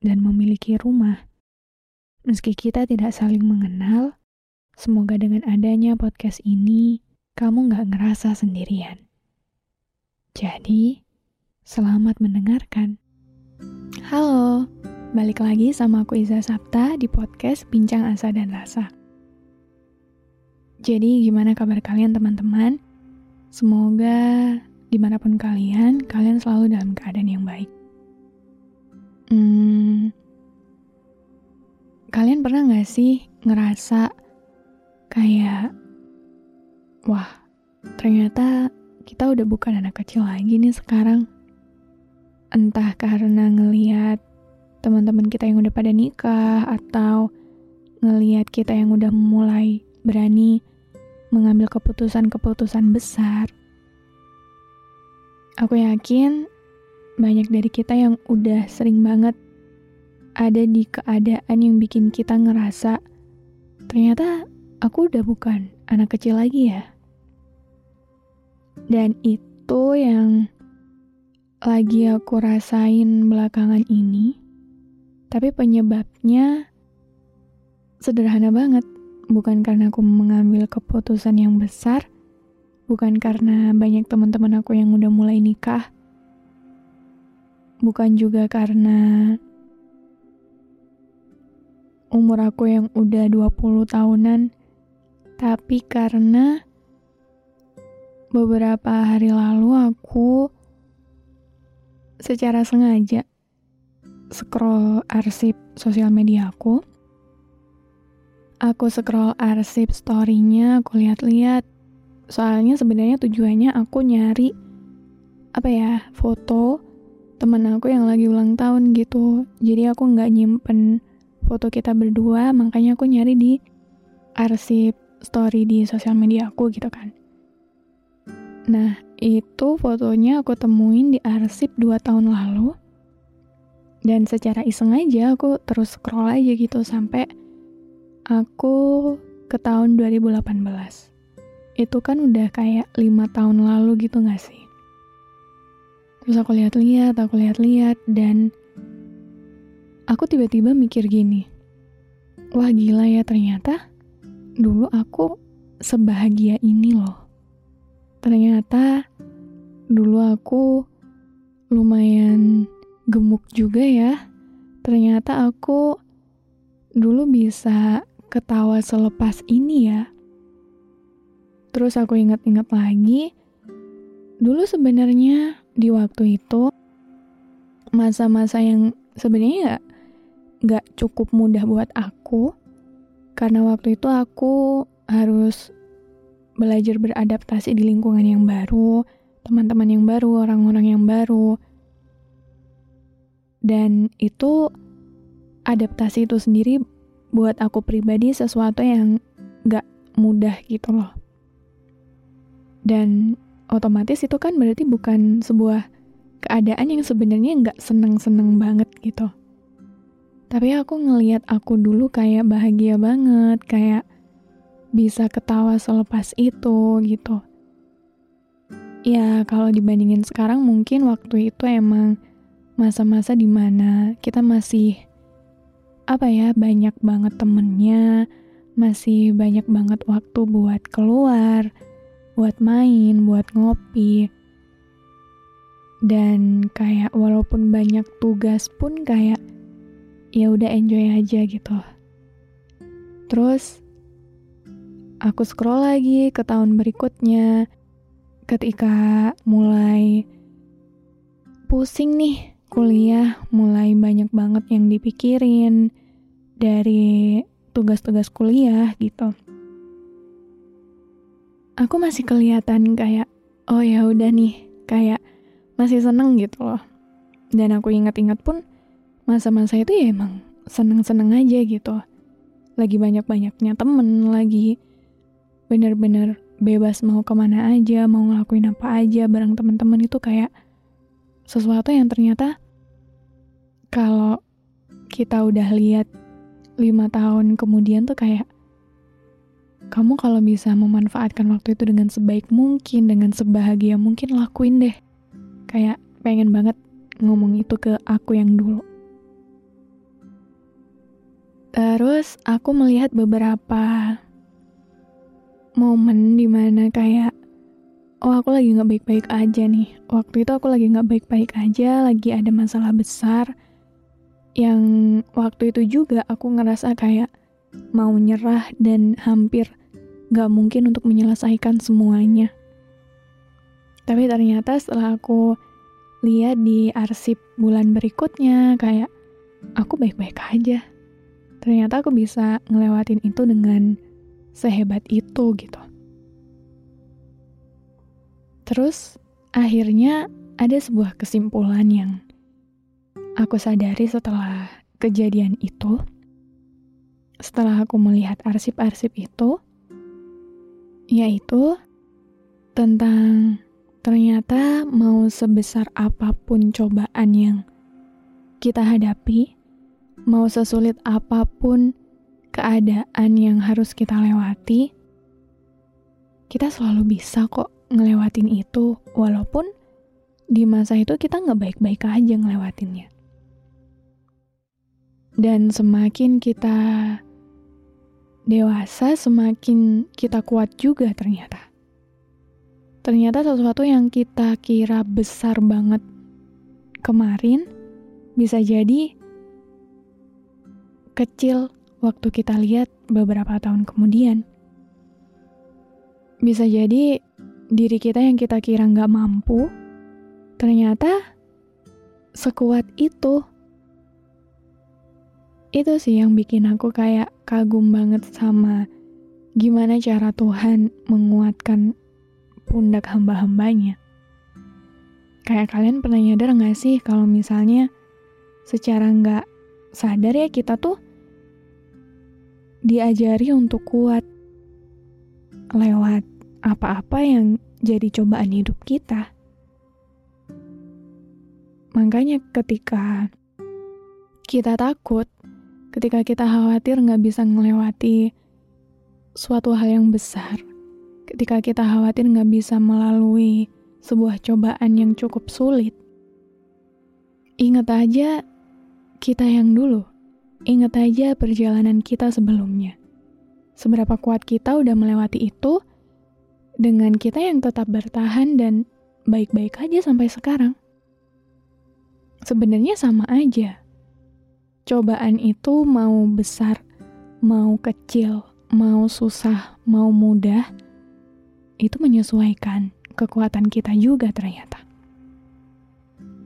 dan memiliki rumah. Meski kita tidak saling mengenal, semoga dengan adanya podcast ini, kamu gak ngerasa sendirian. Jadi, selamat mendengarkan. Halo, balik lagi sama aku Iza Sapta di podcast Bincang Asa dan Rasa. Jadi gimana kabar kalian teman-teman? Semoga di mana pun kalian, kalian selalu dalam keadaan yang baik. Hmm, kalian pernah gak sih ngerasa kayak, wah ternyata kita udah bukan anak kecil lagi nih sekarang. Entah karena ngeliat teman-teman kita yang udah pada nikah atau ngeliat kita yang udah mulai berani mengambil keputusan-keputusan besar. Aku yakin banyak dari kita yang udah sering banget ada di keadaan yang bikin kita ngerasa ternyata aku udah bukan anak kecil lagi ya. Dan itu yang lagi aku rasain belakangan ini. Tapi penyebabnya sederhana banget bukan karena aku mengambil keputusan yang besar, bukan karena banyak teman-teman aku yang udah mulai nikah, bukan juga karena umur aku yang udah 20 tahunan, tapi karena beberapa hari lalu aku secara sengaja scroll arsip sosial media aku Aku scroll arsip story-nya, aku lihat-lihat. Soalnya sebenarnya tujuannya aku nyari apa ya, foto temen aku yang lagi ulang tahun gitu. Jadi aku nggak nyimpen foto kita berdua, makanya aku nyari di arsip story di sosial media aku gitu kan. Nah, itu fotonya aku temuin di arsip 2 tahun lalu. Dan secara iseng aja aku terus scroll aja gitu sampai aku ke tahun 2018. Itu kan udah kayak lima tahun lalu gitu gak sih? Terus aku lihat-lihat, aku lihat-lihat, dan aku tiba-tiba mikir gini, wah gila ya ternyata dulu aku sebahagia ini loh. Ternyata dulu aku lumayan gemuk juga ya. Ternyata aku dulu bisa ketawa selepas ini ya. Terus aku ingat-ingat lagi, dulu sebenarnya di waktu itu masa-masa yang sebenarnya gak cukup mudah buat aku, karena waktu itu aku harus belajar beradaptasi di lingkungan yang baru, teman-teman yang baru, orang-orang yang baru. Dan itu adaptasi itu sendiri buat aku pribadi sesuatu yang gak mudah gitu loh. Dan otomatis itu kan berarti bukan sebuah keadaan yang sebenarnya gak seneng-seneng banget gitu. Tapi aku ngeliat aku dulu kayak bahagia banget, kayak bisa ketawa selepas itu gitu. Ya kalau dibandingin sekarang mungkin waktu itu emang masa-masa di mana kita masih apa ya banyak banget temennya masih banyak banget waktu buat keluar buat main buat ngopi. Dan kayak walaupun banyak tugas pun kayak ya udah enjoy aja gitu. Terus aku scroll lagi ke tahun berikutnya. Ketika mulai pusing nih kuliah mulai banyak banget yang dipikirin dari tugas-tugas kuliah gitu aku masih kelihatan kayak oh ya udah nih kayak masih seneng gitu loh. Dan aku ingat-ingat pun masa-masa itu ya emang seneng-seneng aja gitu. Lagi banyak-banyaknya temen, lagi bener-bener bebas mau ke mana aja, mau ngelakuin apa aja bareng temen-temen itu kayak sesuatu yang ternyata kalau kita udah lihat lima tahun kemudian tuh kayak kamu kalau bisa memanfaatkan waktu itu dengan sebaik mungkin, dengan sebahagia mungkin lakuin deh kayak pengen banget ngomong itu ke aku yang dulu. Terus aku melihat beberapa momen di mana kayak oh aku lagi nggak baik-baik aja nih. Waktu itu aku lagi nggak baik-baik aja, lagi ada masalah besar yang waktu itu juga aku ngerasa kayak mau nyerah dan hampir gak mungkin untuk menyelesaikan semuanya. Tapi ternyata setelah aku lihat di arsip bulan berikutnya, kayak aku baik-baik aja. Ternyata aku bisa ngelewatin itu dengan sehebat itu gitu. Terus akhirnya ada sebuah kesimpulan yang aku sadari setelah kejadian itu. Setelah aku melihat arsip-arsip itu, yaitu tentang ternyata mau sebesar apa pun cobaan yang kita hadapi, mau sesulit apa pun keadaan yang harus kita lewati, kita selalu bisa kok ngelewatin itu, walaupun di masa itu kita nggak baik-baik aja ngelewatinnya. Dan semakin kita dewasa, semakin kita kuat juga ternyata ternyata sesuatu yang kita kira besar banget kemarin bisa jadi kecil waktu kita lihat beberapa tahun kemudian. Bisa jadi diri kita yang kita kira nggak mampu, ternyata sekuat itu. Itu sih yang bikin aku kayak kagum banget sama gimana cara Tuhan menguatkan pundak hamba-hambanya. Kayak kalian pernah nyadar gak sih kalau misalnya secara nggak sadar ya kita tuh diajari untuk kuat lewat apa-apa yang jadi cobaan hidup kita. Makanya ketika kita takut, ketika kita khawatir nggak bisa melewati suatu hal yang besar, ketika kita khawatir nggak bisa melalui sebuah cobaan yang cukup sulit. Ingat aja kita yang dulu. Ingat aja perjalanan kita sebelumnya. Seberapa kuat kita udah melewati itu dengan kita yang tetap bertahan dan baik-baik aja sampai sekarang. Sebenarnya sama aja. Cobaan itu mau besar, mau kecil, mau susah, mau mudah, itu menyesuaikan kekuatan kita juga ternyata.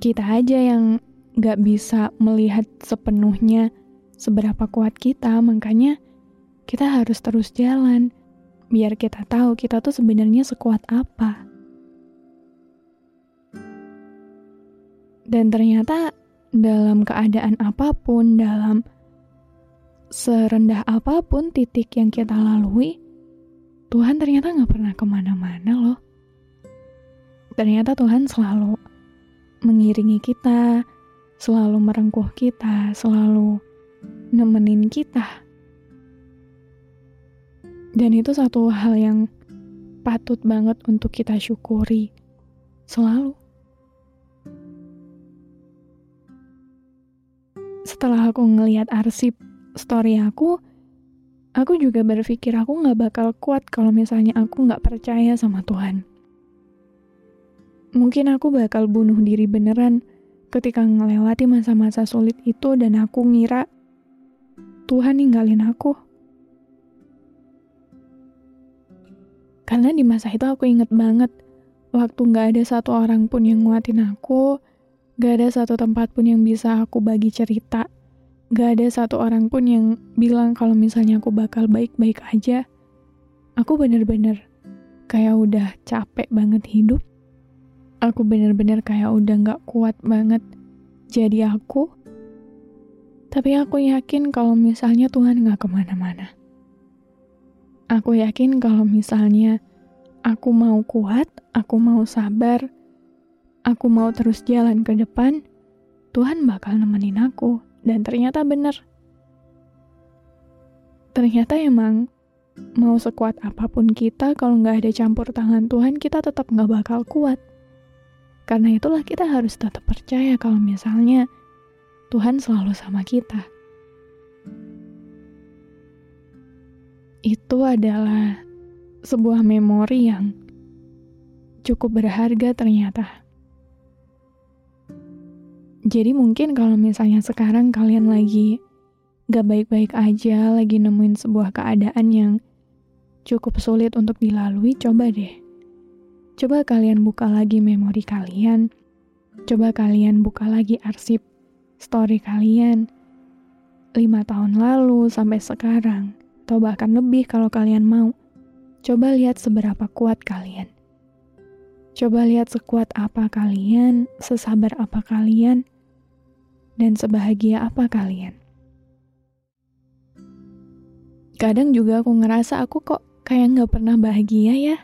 Kita aja yang gak bisa melihat sepenuhnya seberapa kuat kita, makanya kita harus terus jalan biar kita tahu kita tuh sebenarnya sekuat apa. Dan ternyata dalam keadaan apa pun, dalam serendah apa pun titik yang kita lalui, Tuhan ternyata gak pernah ke mana-mana loh. Ternyata Tuhan selalu mengiringi kita, selalu merengkuh kita, selalu nemenin kita. Dan itu satu hal yang patut banget untuk kita syukuri selalu. Setelah aku ngeliat arsip story aku, aku juga berpikir aku gak bakal kuat kalau misalnya aku gak percaya sama Tuhan. Mungkin aku bakal bunuh diri beneran ketika ngelewati masa-masa sulit itu dan aku ngira Tuhan ninggalin aku. Karena di masa itu aku inget banget, waktu gak ada satu orang pun yang nguatin aku, gak ada satu tempat pun yang bisa aku bagi cerita, gak ada satu orang pun yang bilang kalau misalnya aku bakal baik-baik aja. Aku bener-bener kayak udah capek banget hidup. Aku bener-bener kayak udah gak kuat banget jadi aku. Tapi aku yakin kalau misalnya Tuhan gak ke mana-mana. Aku yakin kalau misalnya aku mau kuat, aku mau sabar, aku mau terus jalan ke depan, Tuhan bakal nemenin aku dan ternyata benar. Ternyata emang mau sekuat apa pun kita, kalau nggak ada campur tangan Tuhan, kita tetap nggak bakal kuat. Karena itulah kita harus tetap percaya kalau misalnya Tuhan selalu sama kita. Itu adalah sebuah memori yang cukup berharga ternyata. Jadi mungkin kalau misalnya sekarang kalian lagi gak baik-baik aja, lagi nemuin sebuah keadaan yang cukup sulit untuk dilalui, coba deh. Coba kalian buka lagi memori kalian. Coba kalian buka lagi arsip story kalian. lima tahun lalu sampai sekarang, atau bahkan lebih kalau kalian mau. Coba lihat seberapa kuat kalian. Coba lihat sekuat apa kalian, sesabar apa kalian, dan sebahagia apa kalian. Kadang juga aku ngerasa aku kok kayak nggak pernah bahagia ya.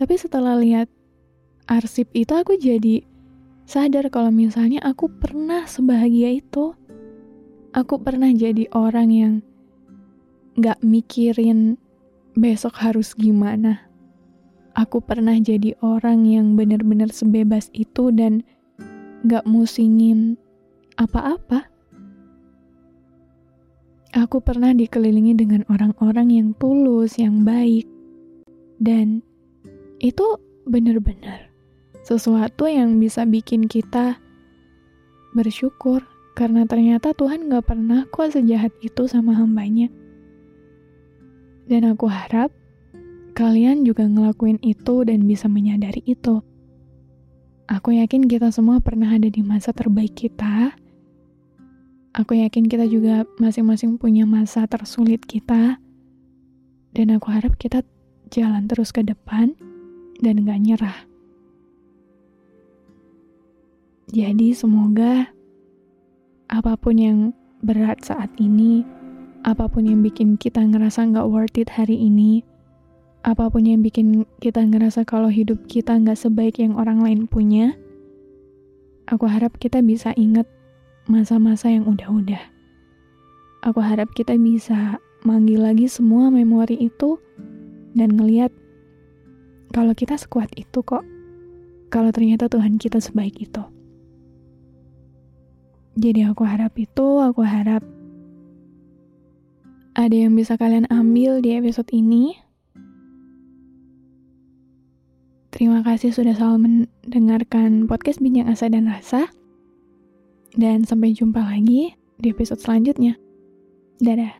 Tapi setelah lihat arsip itu aku jadi sadar kalau misalnya aku pernah sebahagia itu. Aku pernah jadi orang yang nggak mikirin besok harus gimana aku pernah jadi orang yang benar-benar sebebas itu dan gak musingin apa-apa. Aku pernah dikelilingi dengan orang-orang yang tulus, yang baik, dan itu benar-benar sesuatu yang bisa bikin kita bersyukur karena ternyata Tuhan gak pernah kok sejahat itu sama hambanya. Dan aku harap kalian juga ngelakuin itu dan bisa menyadari itu. Aku yakin kita semua pernah ada di masa terbaik kita. Aku yakin kita juga masing-masing punya masa tersulit kita. Dan aku harap kita jalan terus ke depan dan gak nyerah. Jadi semoga apa pun yang berat saat ini, apa pun yang bikin kita ngerasa gak worth it hari ini, apa pun yang bikin kita ngerasa kalau hidup kita nggak sebaik yang orang lain punya, aku harap kita bisa ingat masa-masa yang udah-udah. Aku harap kita bisa manggil lagi semua memori itu dan ngeliat kalau kita sekuat itu kok. Kalau ternyata Tuhan kita sebaik itu. Jadi aku harap itu, aku harap ada yang bisa kalian ambil di episode ini Terima kasih sudah selalu mendengarkan podcast Bincang Asa dan Rasa. Dan sampai jumpa lagi di episode selanjutnya. Dadah.